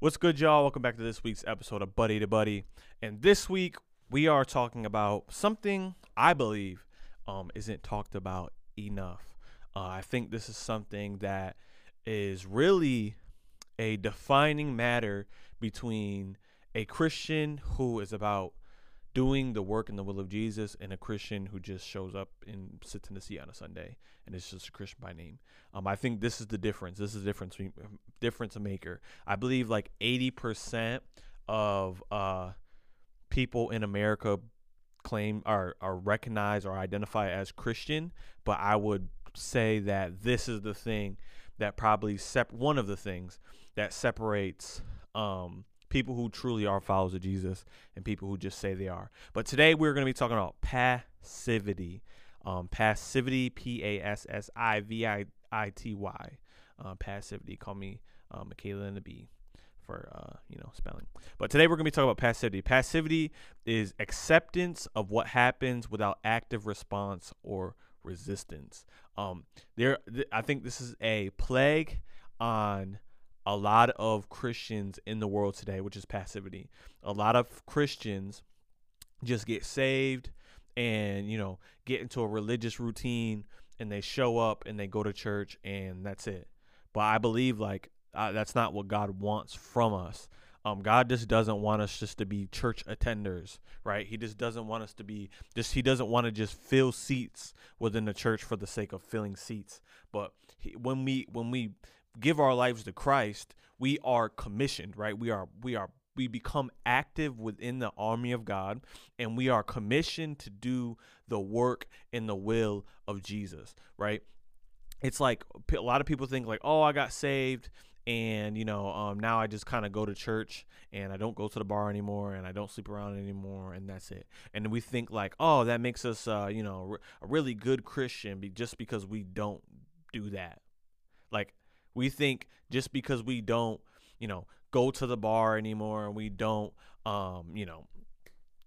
What's good, y'all? Welcome back to this week's episode of Buddy to Buddy. And this week we are talking about something I believe um, isn't talked about enough. Uh, I think this is something that is really a defining matter between a Christian who is about doing the work and the will of Jesus and a Christian who just shows up and sits in the seat on a Sunday and is just a Christian by name. Um, I think this is the difference. This is the difference difference maker. I believe like eighty percent of uh, people in America claim are are recognized or identify as Christian, but I would say that this is the thing that probably sep- one of the things that separates um, people who truly are followers of Jesus and people who just say they are. But today we're going to be talking about passivity. Um, passivity, P A S S I V I I T Y. Uh, passivity. Call me uh, Michaela and the B for uh, you know spelling. But today we're going to be talking about passivity. Passivity is acceptance of what happens without active response or resistance. Um, there, th- I think this is a plague on a lot of Christians in the world today, which is passivity. A lot of Christians just get saved and, you know, get into a religious routine and they show up and they go to church and that's it. But I believe like uh, that's not what God wants from us. Um, God just doesn't want us just to be church attenders, right? He just doesn't want us to be just. He doesn't want to just fill seats within the church for the sake of filling seats. But he, when we when we give our lives to Christ, we are commissioned, right? We are we are we become active within the army of God and we are commissioned to do the work in the will of Jesus, right? It's like a lot of people think like, "Oh, I got saved and you know um, now i just kind of go to church and i don't go to the bar anymore and i don't sleep around anymore and that's it and we think like oh that makes us uh, you know a really good christian just because we don't do that like we think just because we don't, you know, go to the bar anymore and we don't, um, you know,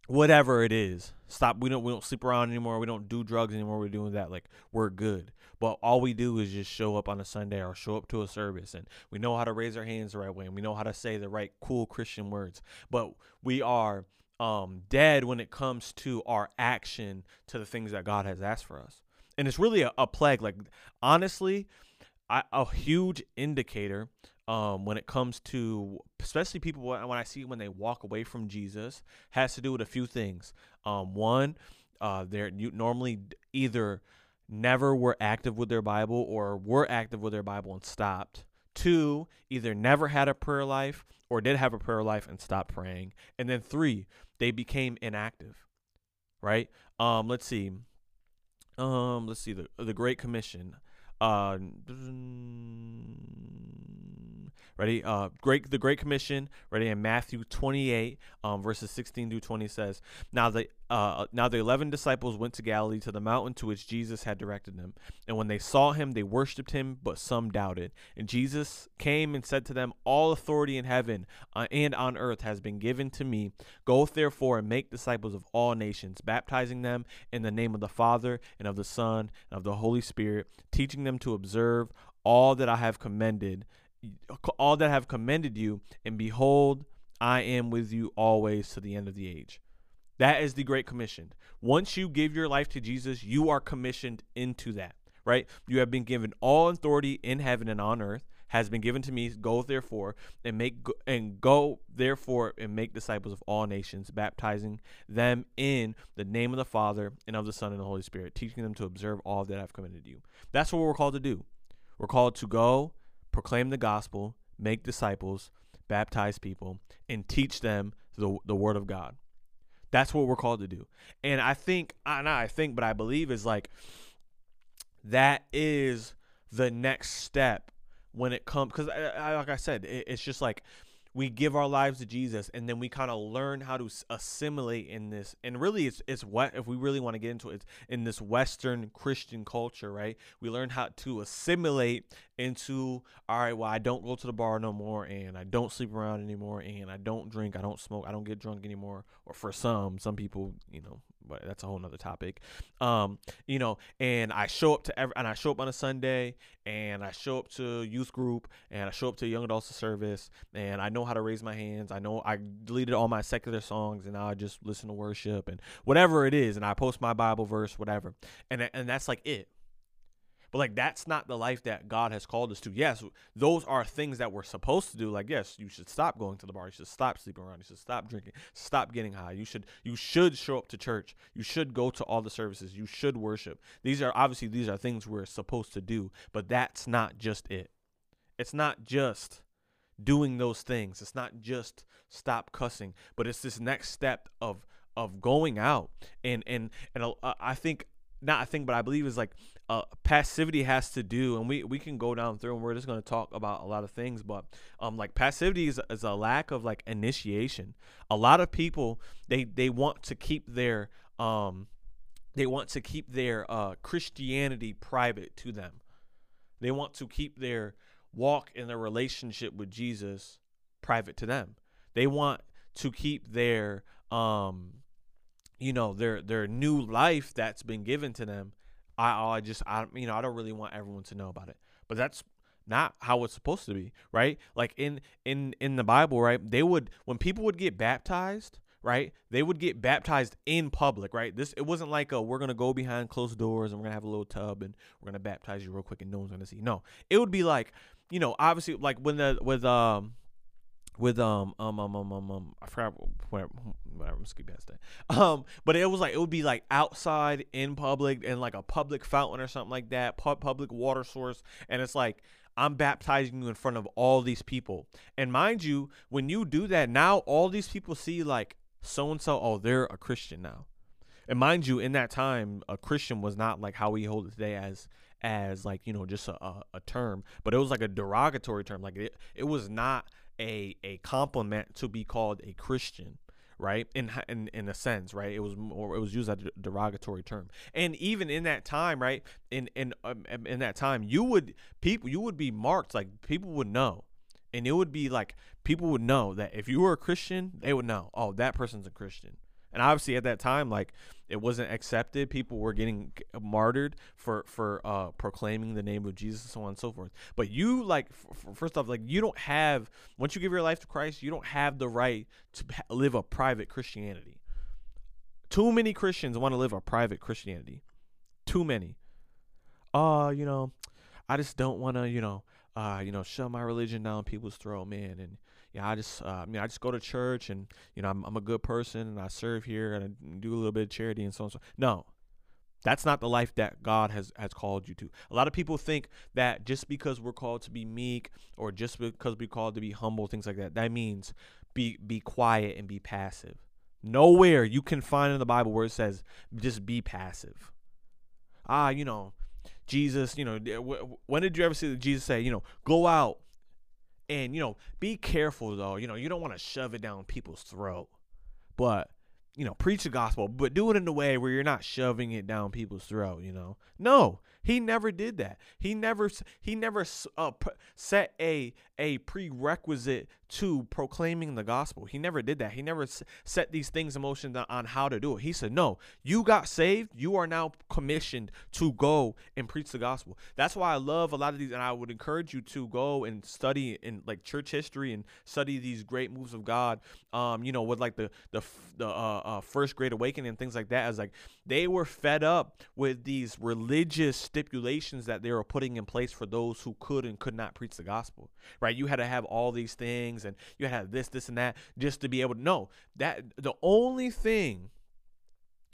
whatever it is, stop. We don't we don't sleep around anymore. We don't do drugs anymore. We're doing that. Like we're good. But all we do is just show up on a Sunday or show up to a service, and we know how to raise our hands the right way, and we know how to say the right cool Christian words. But we are um, dead when it comes to our action to the things that God has asked for us. And it's really a, a plague. Like honestly, I, a huge indicator um, when it comes to especially people when I see when they walk away from Jesus has to do with a few things. Um, one, uh, they're normally either never were active with their Bible or were active with their Bible and stopped. Two, either never had a prayer life or did have a prayer life and stopped praying. And then three, they became inactive. Right? Um, let's see. Um, let's see the the Great Commission. Uh, ready? Uh, great. The Great Commission. Ready? In Matthew 28, um, verses 16 through 20 says, "Now the uh, now the eleven disciples went to Galilee to the mountain to which Jesus had directed them. And when they saw him, they worshipped him, but some doubted. And Jesus came and said to them, All authority in heaven uh, and on earth has been given to me. Go therefore and make disciples of all nations, baptizing them in the name of the Father and of the Son and of the Holy Spirit, teaching them to observe all that I have commended, all that have commended you. And behold, I am with you always to the end of the age. That is the Great Commission. Once you give your life to Jesus, you are commissioned into that, right? You have been given all authority in heaven and on earth has been given to me. Go therefore and make and go therefore and make disciples of all nations, baptizing them in the name of the Father and of the Son and the Holy Spirit, teaching them to observe all that I've commanded you. That's what we're called to do. We're called to go, proclaim the gospel, make disciples, baptize people, and teach them the, the word of God. That's what we're called to do. And I think, not I think, but I believe is like that is the next step when it comes because uh, uh, like I said, it, it's just like we give our lives to Jesus and then we kind of learn how to assimilate in this and really it's it's what if we really want to get into it in this western christian culture right? We learn how to assimilate into all right well i don't go to the bar no more and i don't sleep around anymore and i don't drink i don't smoke i don't get drunk anymore or for some some people you know but that's a whole nother topic. Um, you know, and I show up to every, and I show up on a Sunday, and I show up to youth group, and I show up to young adults service, and I know how to raise my hands. I know I deleted all my secular songs, and now I just listen to worship and whatever it is, and I post my Bible verse, whatever, and and that's like it. But like that's not the life that God has called us to. Yes, those are things that we're supposed to do. Like yes, you should stop going to the bar. You should stop sleeping around. You should stop drinking. Stop getting high. You should you should show up to church. You should go to all the services. You should worship. These are obviously these are things we're supposed to do, but that's not just it. It's not just doing those things. It's not just stop cussing, but it's this next step of of going out and and and I think not I think, but I believe is like uh, passivity has to do, and we we can go down through, and we're just going to talk about a lot of things, but um, like passivity is, is a lack of like initiation. A lot of people they they want to keep their um they want to keep their uh Christianity private to them. They want to keep their walk in their relationship with Jesus private to them. They want to keep their um you know their their new life that's been given to them i i just i you know i don't really want everyone to know about it. But that's not how it's supposed to be right? Like in in in the bible right they would when people would get baptized right they would get baptized in public right? This it wasn't like a we're gonna go behind closed doors and we're gonna have a little tub and we're gonna baptize you real quick and no one's gonna see. No. It would be like you know obviously like when the with um with um um um um um, um I forgot whatever whatever I'm skip past that. Um, but it was like it would be like outside in public and like a public fountain or something like that, public water source, and it's like I'm baptizing you in front of all these people. And mind you, when you do that, now all these people see like so and so, oh, they're a Christian now. And mind you, in that time, a Christian was not like how we hold it today as as like you know just a, a, a term, but it was like a derogatory term. Like it, it was not a a compliment to be called a Christian right? In in in a sense right? It was more it was used as a derogatory term. And even in that time right in in um, in that time you would people you would be marked like people would know. And it would be like people would know that if you were a christian they would know oh that person's a christian and obviously at that time like it wasn't accepted. People were getting martyred for for uh proclaiming the name of jesus and so on and so forth. But you like f- first off like you don't have once you give your life to christ you don't have the right to live a private christianity. Too many christians want to live a private christianity. Too many. Uh you know i just don't want to you know uh you know shove my religion down people's throat man and yeah, I just, uh, mean, I just go to church and, you know, I'm, I'm a good person and I serve here and I do a little bit of charity and so on. And So no, that's not the life that God has, has called you to. A lot of people think that just because we're called to be meek or just because we're called to be humble, things like that, that means be, be quiet and be passive. Nowhere you can find in the Bible where it says just be passive. Ah, you know, Jesus, you know, when did you ever see Jesus say, you know, go out and, you know, be careful though. You know, you don't want to shove it down people's throat. But, you know, preach the gospel, but do it in a way where you're not shoving it down people's throat, you know. No, he never did that. He never he never uh, set a a prerequisite to proclaiming the gospel. He never did that. He never set these things in motion on how to do it. He said, "No, you got saved. You are now commissioned to go and preach the gospel." That's why I love a lot of these, and I would encourage you to go and study in like church history and study these great moves of God. Um, you know, with like the the the uh, uh, first great awakening and things like that. As like they were fed up with these religious stipulations that they were putting in place for those who could and could not preach the gospel. Right? You had to have all these things and you had to have this, this, and that just to be able to know that the only thing,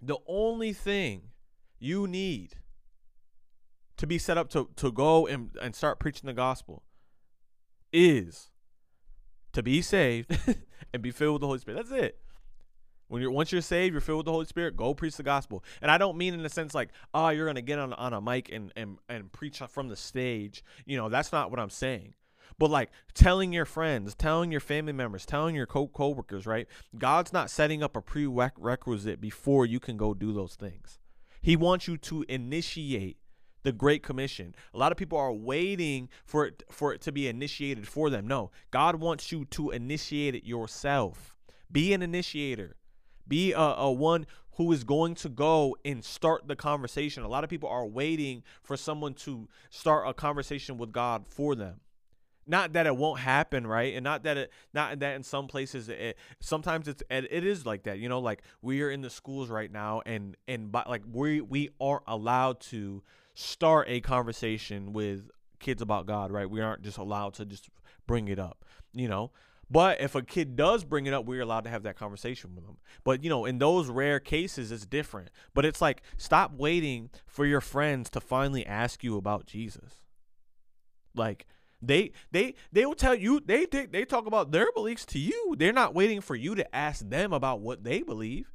the only thing you need to be set up to, to go and, and start preaching the gospel is to be saved and be filled with the Holy Spirit. That's it. When you're once you're saved, you're filled with the Holy Spirit. Go preach the gospel, and I don't mean in the sense like, oh, you're gonna get on on a mic and and and preach from the stage. You know, that's not what I'm saying. But like telling your friends, telling your family members, telling your co coworkers, right? God's not setting up a prerequisite before you can go do those things. He wants you to initiate the Great Commission. A lot of people are waiting for it for it to be initiated for them. No, God wants you to initiate it yourself. Be an initiator. Be a, a one who is going to go and start the conversation. A lot of people are waiting for someone to start a conversation with God for them. Not that it won't happen, right? And not that it, not that in some places, it, sometimes it's it is like that. You know, like we are in the schools right now, and and by, like we we aren't allowed to start a conversation with kids about God, right? We aren't just allowed to just bring it up, you know. But if a kid does bring it up, we're allowed to have that conversation with them. But you know, in those rare cases, it's different. But it's like stop waiting for your friends to finally ask you about Jesus. Like they they they will tell you they they, talk about their beliefs to you. They're not waiting for you to ask them about what they believe.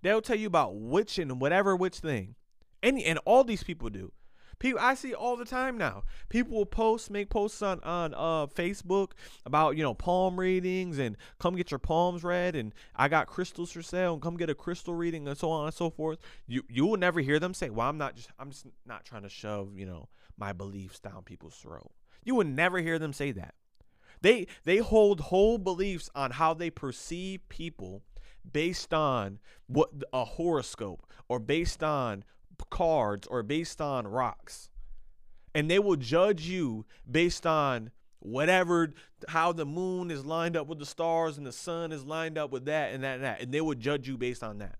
They'll tell you about which and whatever which thing. And and all these people do. People I see all the time now. People will post, make posts on on uh Facebook about you know palm readings and come get your palms read and I got crystals for sale and come get a crystal reading and so on and so forth. You you will never hear them say, "Well, I'm not just I'm just not trying to shove you know my beliefs down people's throat." You would never hear them say that. They they hold whole beliefs on how they perceive people based on what a horoscope or based on cards or based on rocks. And they will judge you based on whatever how the moon is lined up with the stars and the sun is lined up with that and that and that and they will judge you based on that.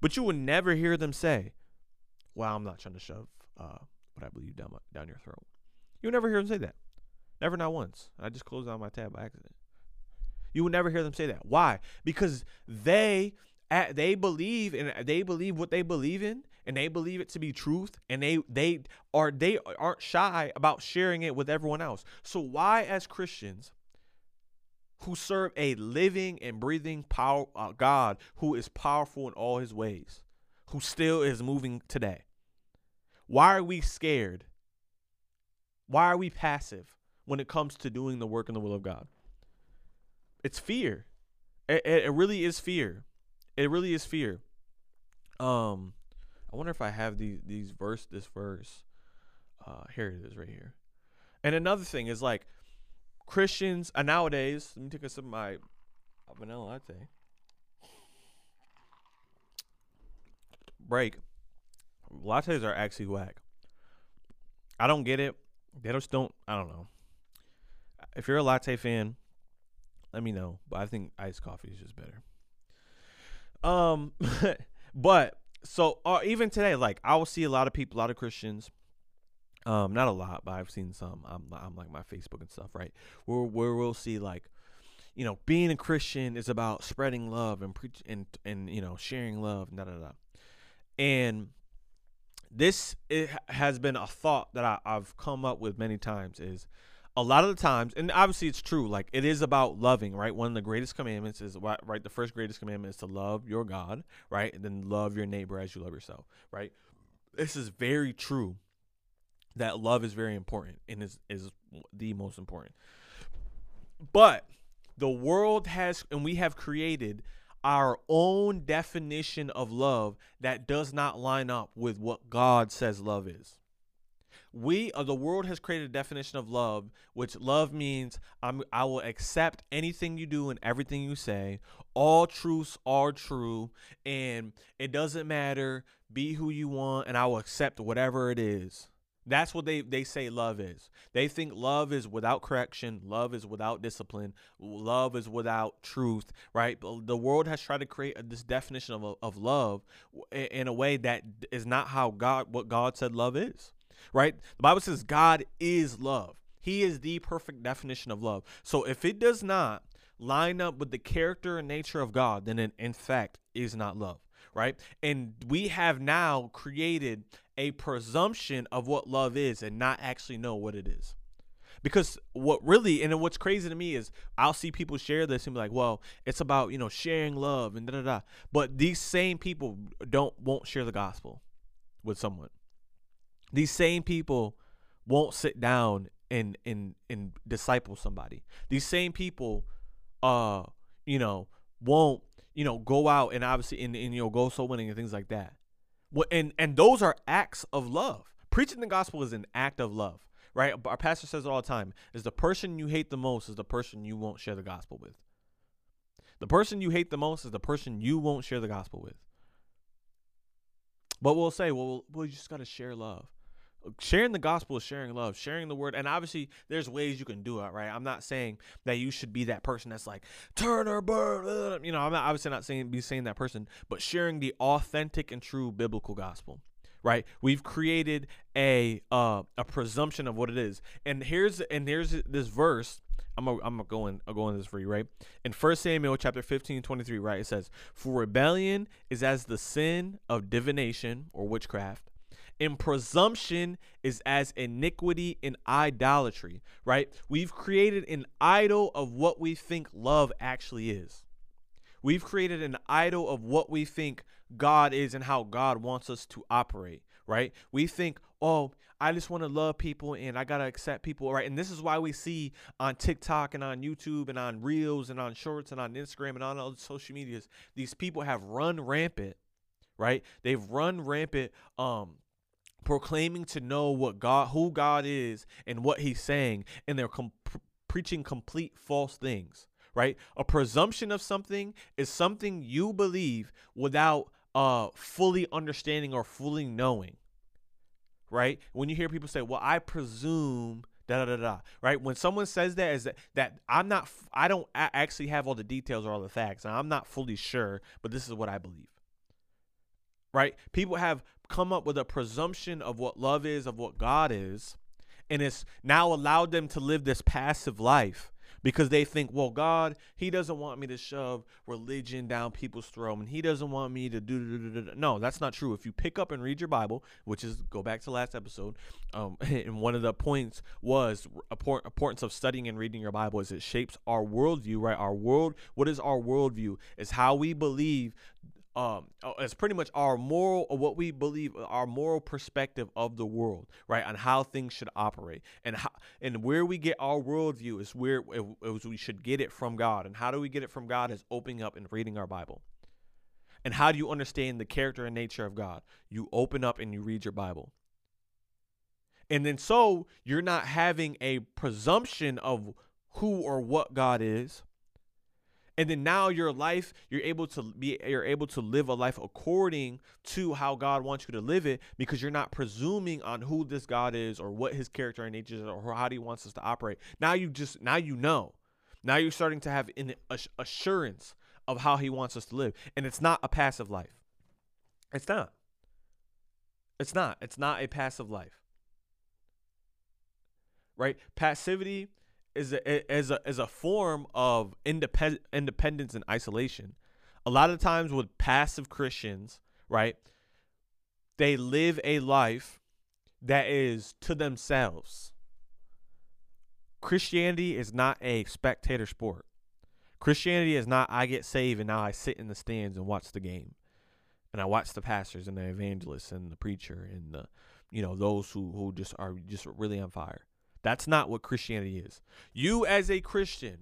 But you will never hear them say, "Well, I'm not trying to shove uh, what I believe down my, down your throat." You will never hear them say that. Never, not once. I just closed out my tab by accident. You will never hear them say that. Why? Because they they believe and they believe what they believe in and they believe it to be truth and they they are they aren't shy about sharing it with everyone else. So why as Christians who serve a living and breathing power uh, God who is powerful in all his ways, who still is moving today. Why are we scared why are we passive when it comes to doing the work in the will of God? It's fear. It, it, it really is fear. It really is fear. Um, I wonder if I have these these verse this verse. Uh, here it is right here. And another thing is like Christians uh, nowadays. Let me take a sip of my vanilla latte. Break. Lattes are actually whack. I don't get it. They just don't. I don't know. If you're a latte fan, let me know. But I think iced coffee is just better. Um, but so uh, even today, like I will see a lot of people, a lot of Christians. Um, not a lot, but I've seen some. I'm, I'm like my Facebook and stuff, right? Where where we'll see like, you know, being a Christian is about spreading love and preach and and you know sharing love, da da da. And this it has been a thought that I, I've come up with many times is a lot of the times, and obviously it's true, like it is about loving, right? One of the greatest commandments is right. The first greatest commandment is to love your God, right? And then love your neighbor as you love yourself, right? This is very true. That love is very important and is is the most important. But the world has, and we have created our own definition of love that does not line up with what God says love is. We, uh, the world has created a definition of love, which love means I'm, I will accept anything you do and everything you say. All truths are true, and it doesn't matter. Be who you want, and I will accept whatever it is. That's what they, they say love is. They think love is without correction, love is without discipline, love is without truth, right? The world has tried to create this definition of, of love in a way that is not how God, what God said love is, right? The Bible says God is love. He is the perfect definition of love. So if it does not line up with the character and nature of God, then it in fact is not love right? And we have now created a presumption of what love is and not actually know what it is. Because what really and what's crazy to me is I'll see people share this and be like, well, it's about, you know, sharing love and da da da. But these same people don't won't share the gospel with someone. These same people won't sit down and and and disciple somebody. These same people uh, you know, won't you know, go out and obviously and, and you know go soul winning and things like that. What and and those are acts of love. Preaching the gospel is an act of love, right? Our pastor says it all the time: is the person you hate the most is the person you won't share the gospel with. The person you hate the most is the person you won't share the gospel with. But we'll say, well, well, you just got to share love. Sharing the gospel is sharing love, sharing the word. And obviously, there's ways you can do it, right? I'm not saying that you should be that person that's like, turn or burn. You know, I'm not obviously not saying be saying that person, but sharing the authentic and true biblical gospel right? We've created a uh, a presumption of what it is, and here's and here's this verse. I'm gonna, I'm gonna I'll go in this for you, right? In 1 Samuel chapter 15, 23, right? It says, For rebellion is as the sin of divination or witchcraft, and presumption is as iniquity and idolatry, right? We've created an idol of what we think love actually is. We've created an idol of what we think God is and how God wants us to operate, right? We think, oh, I just want to love people and I got to accept people, right? And this is why we see on TikTok and on YouTube and on Reels and on Shorts and on Instagram and on all the social medias, these people have run rampant, right? They've run rampant um proclaiming to know what God who God is and what he's saying and they're com- preaching complete false things right? A presumption of something is something you believe without uh fully understanding or fully knowing right? When you hear people say well i presume da da da da right? When someone says that is that that i'm not i don't actually have all the details or all the facts and i'm not fully sure but this is what i believe right people have come up with a presumption of what love is of what god is and it's now allowed them to live this passive life because they think, well, God, He doesn't want me to shove religion down people's throat, and He doesn't want me to do. No, that's not true. If you pick up and read your Bible, which is go back to last episode, um, and one of the points was importance of studying and reading your Bible is it shapes our worldview, right? Our world, what is our worldview? Is how we believe um it's pretty much our moral or what we believe our moral perspective of the world right on how things should operate and how and where we get our worldview is where it, it we should get it from god and how do we get it from god is opening up and reading our bible. And how do you understand the character and nature of god? You open up and you read your bible. And then so you're not having a presumption of who or what god is and then now your life you're able to be you're able to live a life according to how god wants you to live it because you're not presuming on who this god is or what his character and nature is or how he wants us to operate. Now you just now you know. Now you're starting to have an assurance of how he wants us to live. And it's not a passive life. It's not. It's not. It's not a passive life. Right? Passivity is a, as a as a form of independent independence and isolation. A lot of times with passive Christians, right? They live a life that is to themselves. Christianity is not a spectator sport. Christianity is not I get saved and now I sit in the stands and watch the game. And I watch the pastors and the evangelists and the preacher and the you know those who who just are just really on fire. That's not what Christianity is. You, as a Christian,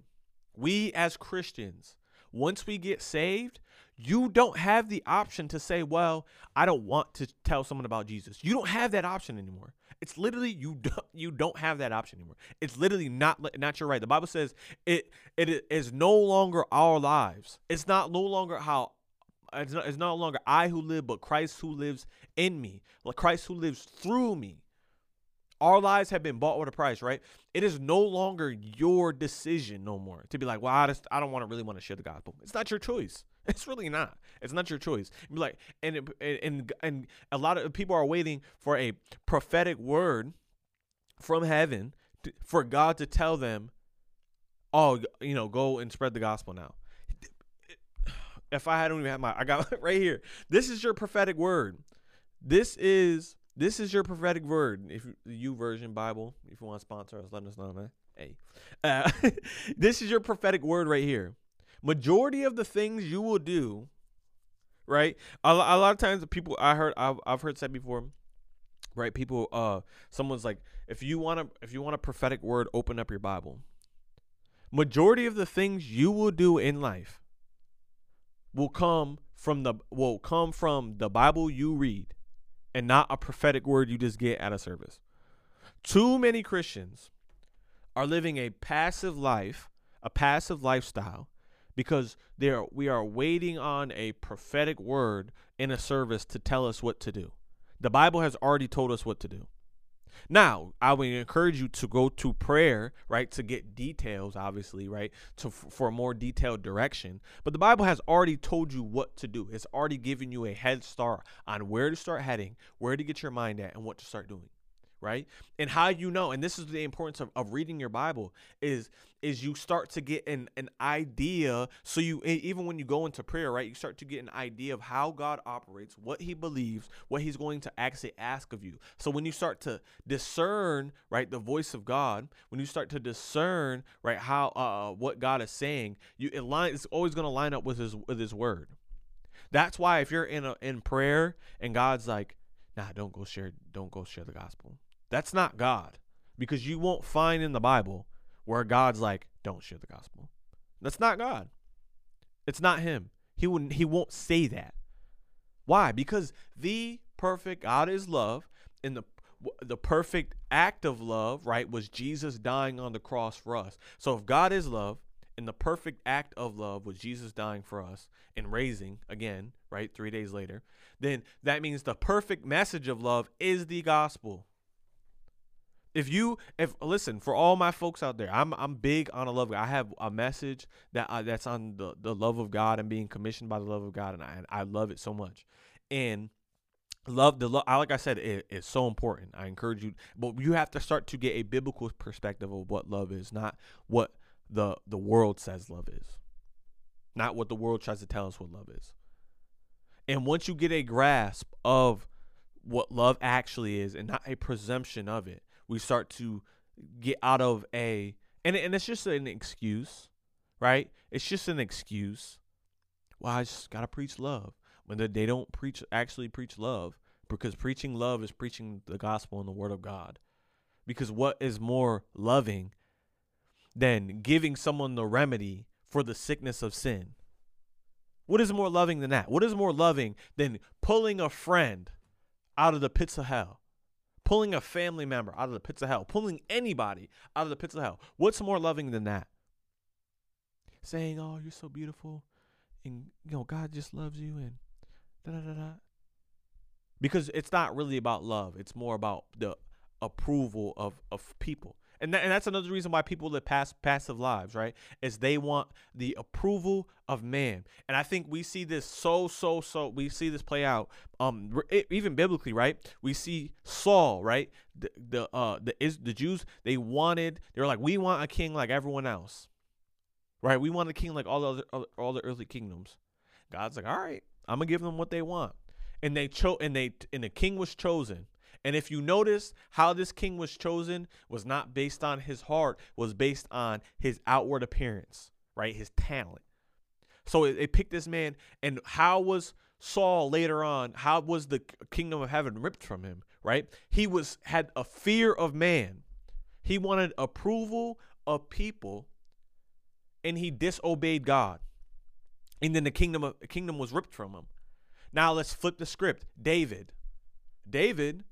we as Christians, once we get saved, you don't have the option to say, well, I don't want to tell someone about Jesus. You don't have that option anymore. It's literally you don't you don't have that option anymore. It's literally not not your right. The Bible says it it is no longer our lives. It's not no longer how it's not, it's no longer I who live, but Christ who lives in me. Like Christ who lives through me. Our lives have been bought with a price, right? It is no longer your decision no more to be like, well, I just I don't want to really want to share the gospel. It's not your choice. It's really not. It's not your choice. Be like, and and and a lot of people are waiting for a prophetic word from heaven to, for God to tell them, oh, you know, go and spread the gospel now. If I hadn't even had my, I got right here. This is your prophetic word. This is this is your prophetic word. If YouVersion Bible, if you want to sponsor us, let us know, man. Hey, uh, this is your prophetic word right here. Majority of the things you will do, right? A, a lot of times, people I heard, I've, I've heard said before, right? People, uh, someone's like, if you want to, if you want a prophetic word, open up your Bible. Majority of the things you will do in life will come from the will come from the Bible you read and not a prophetic word you just get at a service. Too many Christians are living a passive life, a passive lifestyle, because there we are waiting on a prophetic word in a service to tell us what to do. The Bible has already told us what to do. Now, I would encourage you to go to prayer, right, to get details, obviously, right, to for more detailed direction. But the Bible has already told you what to do. It's already given you a head start on where to start heading, where to get your mind at, and what to start doing right? And how you know and this is the importance of, of reading your bible is is you start to get an, an idea. So you even when you go into prayer right you start to get an idea of how god operates what he believes what he's going to actually ask of you. So when you start to discern right the voice of god when you start to discern right how uh what god is saying you it line it's always going to line up with his with his word. That's why if you're in a in prayer and god's like nah don't go share don't go share the gospel that's not God because you won't find in the Bible where God's like, don't share the gospel. That's not God. It's not him. He wouldn't he won't say that. Why? Because the perfect God is love and the the perfect act of love, right, was Jesus dying on the cross for us. So if God is love and the perfect act of love was Jesus dying for us and raising again, right, 3 days later, then that means the perfect message of love is the gospel. If you if listen for all my folks out there, I'm I'm big on a love. Of God. I have a message that uh, that's on the the love of God and being commissioned by the love of God, and I I love it so much. And love the love I like i said it is so important i encourage you but you have to start to get a biblical perspective of what love is not what the the world says love is not what the world tries to tell us what love is and once you get a grasp of what love actually is and not a presumption of it we start to get out of a and and it's just an excuse, right? It's just an excuse. Well, I just gotta preach love when they don't preach actually preach love because preaching love is preaching the gospel and the word of God. Because what is more loving than giving someone the remedy for the sickness of sin? What is more loving than that? What is more loving than pulling a friend out of the pits of hell? Pulling a family member out of the pits of hell, pulling anybody out of the pits of hell. What's more loving than that? Saying, "Oh, you're so beautiful," and you know God just loves you, and da da da da. Because it's not really about love; it's more about the approval of of people. And, and that's another reason why people live pass, passive lives, right? Is they want the approval of man. And I think we see this so, so, so, we see this play out, um, even biblically, right? We see Saul, right? The, the, uh, the, is, the Jews, they wanted, they were like, we want a king like everyone else, right? We want a king like all the other, all the earthly kingdoms. God's like, all right, I'm gonna give them what they want. And they chose, and they, and the king was chosen and if you notice how this king was chosen was not based on his heart, was based on his outward appearance, right? His talent. So it, it picked this man. And how was Saul later on? How was the kingdom of heaven ripped from him, right? He was had a fear of man. He wanted approval of people and he disobeyed God. And then the kingdom of kingdom was ripped from him. Now let's flip the script. David. David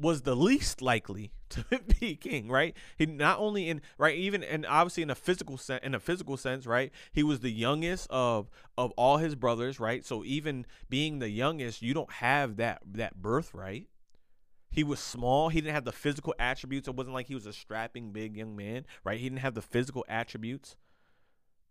was the least likely to be king, right? He not only in right, even and obviously in a physical sense, in a physical sense, right? He was the youngest of of all his brothers, right? So even being the youngest, you don't have that that birthright. He was small. He didn't have the physical attributes. It wasn't like he was a strapping big young man, right? He didn't have the physical attributes.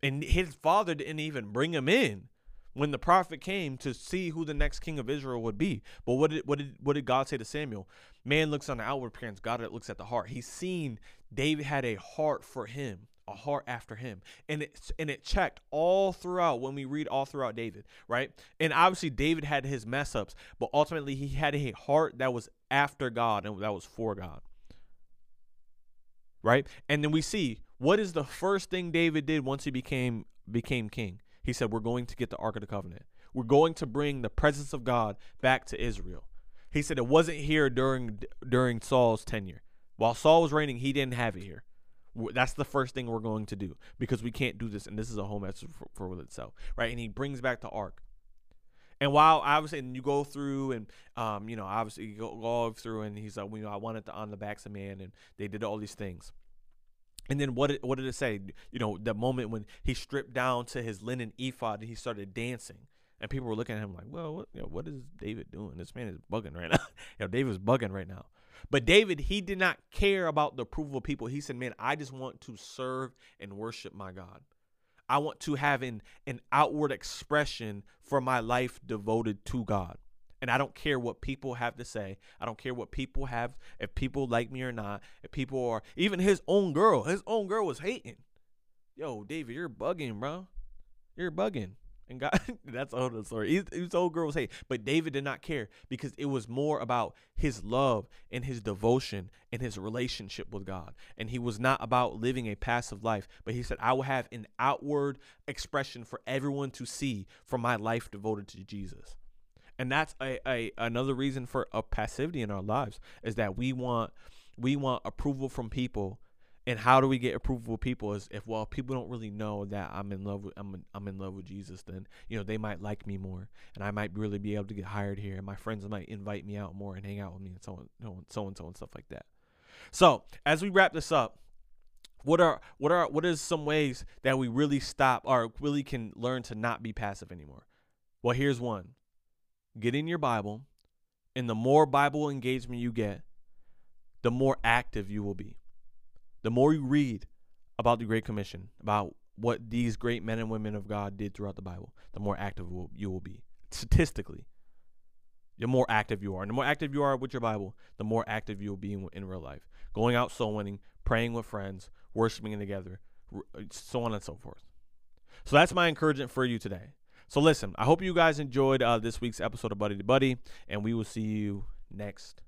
And his father didn't even bring him in when the prophet came to see who the next king of Israel would be. But what did what did what did God say to Samuel? Man looks on the outward appearance, God looks at the heart. He's seen David had a heart for him, a heart after him. And it and it checked all throughout when we read all throughout David, right? And obviously David had his mess ups, but ultimately he had a heart that was after God and that was for God. Right? And then we see what is the first thing David did once he became became king? He said, We're going to get the Ark of the Covenant. We're going to bring the presence of God back to Israel. He said it wasn't here during during Saul's tenure. While Saul was reigning, he didn't have it here. That's the first thing we're going to do because we can't do this, and this is a whole mess for, for itself, right? And he brings back the ark. And while obviously, and you go through, and um, you know, obviously you go, go through, and he's like, well, you know, I wanted to on the backs of man, and they did all these things. And then what did, what did it say? You know, the moment when he stripped down to his linen ephod and he started dancing. And people were looking at him like, well, what, you know, what is David doing? This man is bugging right now. you know, David is bugging right now. But David, he did not care about the approval of people. He said, man, I just want to serve and worship my God. I want to have an, an outward expression for my life devoted to God. And I don't care what people have to say. I don't care what people have, if people like me or not. If people are, even his own girl, his own girl was hating. Yo, David, you're bugging, bro. You're bugging. And God, that's a whole story. He, his old girl was hate, but David did not care because it was more about his love and his devotion and his relationship with God. And he was not about living a passive life, but he said, I will have an outward expression for everyone to see from my life devoted to Jesus and that's a, a another reason for a passivity in our lives is that we want we want approval from people and how do we get approval from people is if well people don't really know that I'm in love with I'm I'm in love with Jesus then you know they might like me more and I might really be able to get hired here and my friends might invite me out more and hang out with me and so on so on so and so and stuff like that. So as we wrap this up, what are what are what is some ways that we really stop or really can learn to not be passive anymore? Well, here's one get in your Bible, and the more Bible engagement you get, the more active you will be. The more you read about the Great Commission, about what these great men and women of God did throughout the Bible, the more active you will be. Statistically, the more active you are. And the more active you are with your Bible, the more active you will be in, in real life. Going out soul winning, praying with friends, worshiping together, so on and so forth. So that's my encouragement for you today. So listen, I hope you guys enjoyed uh, this week's episode of Buddy to Buddy, and we will see you next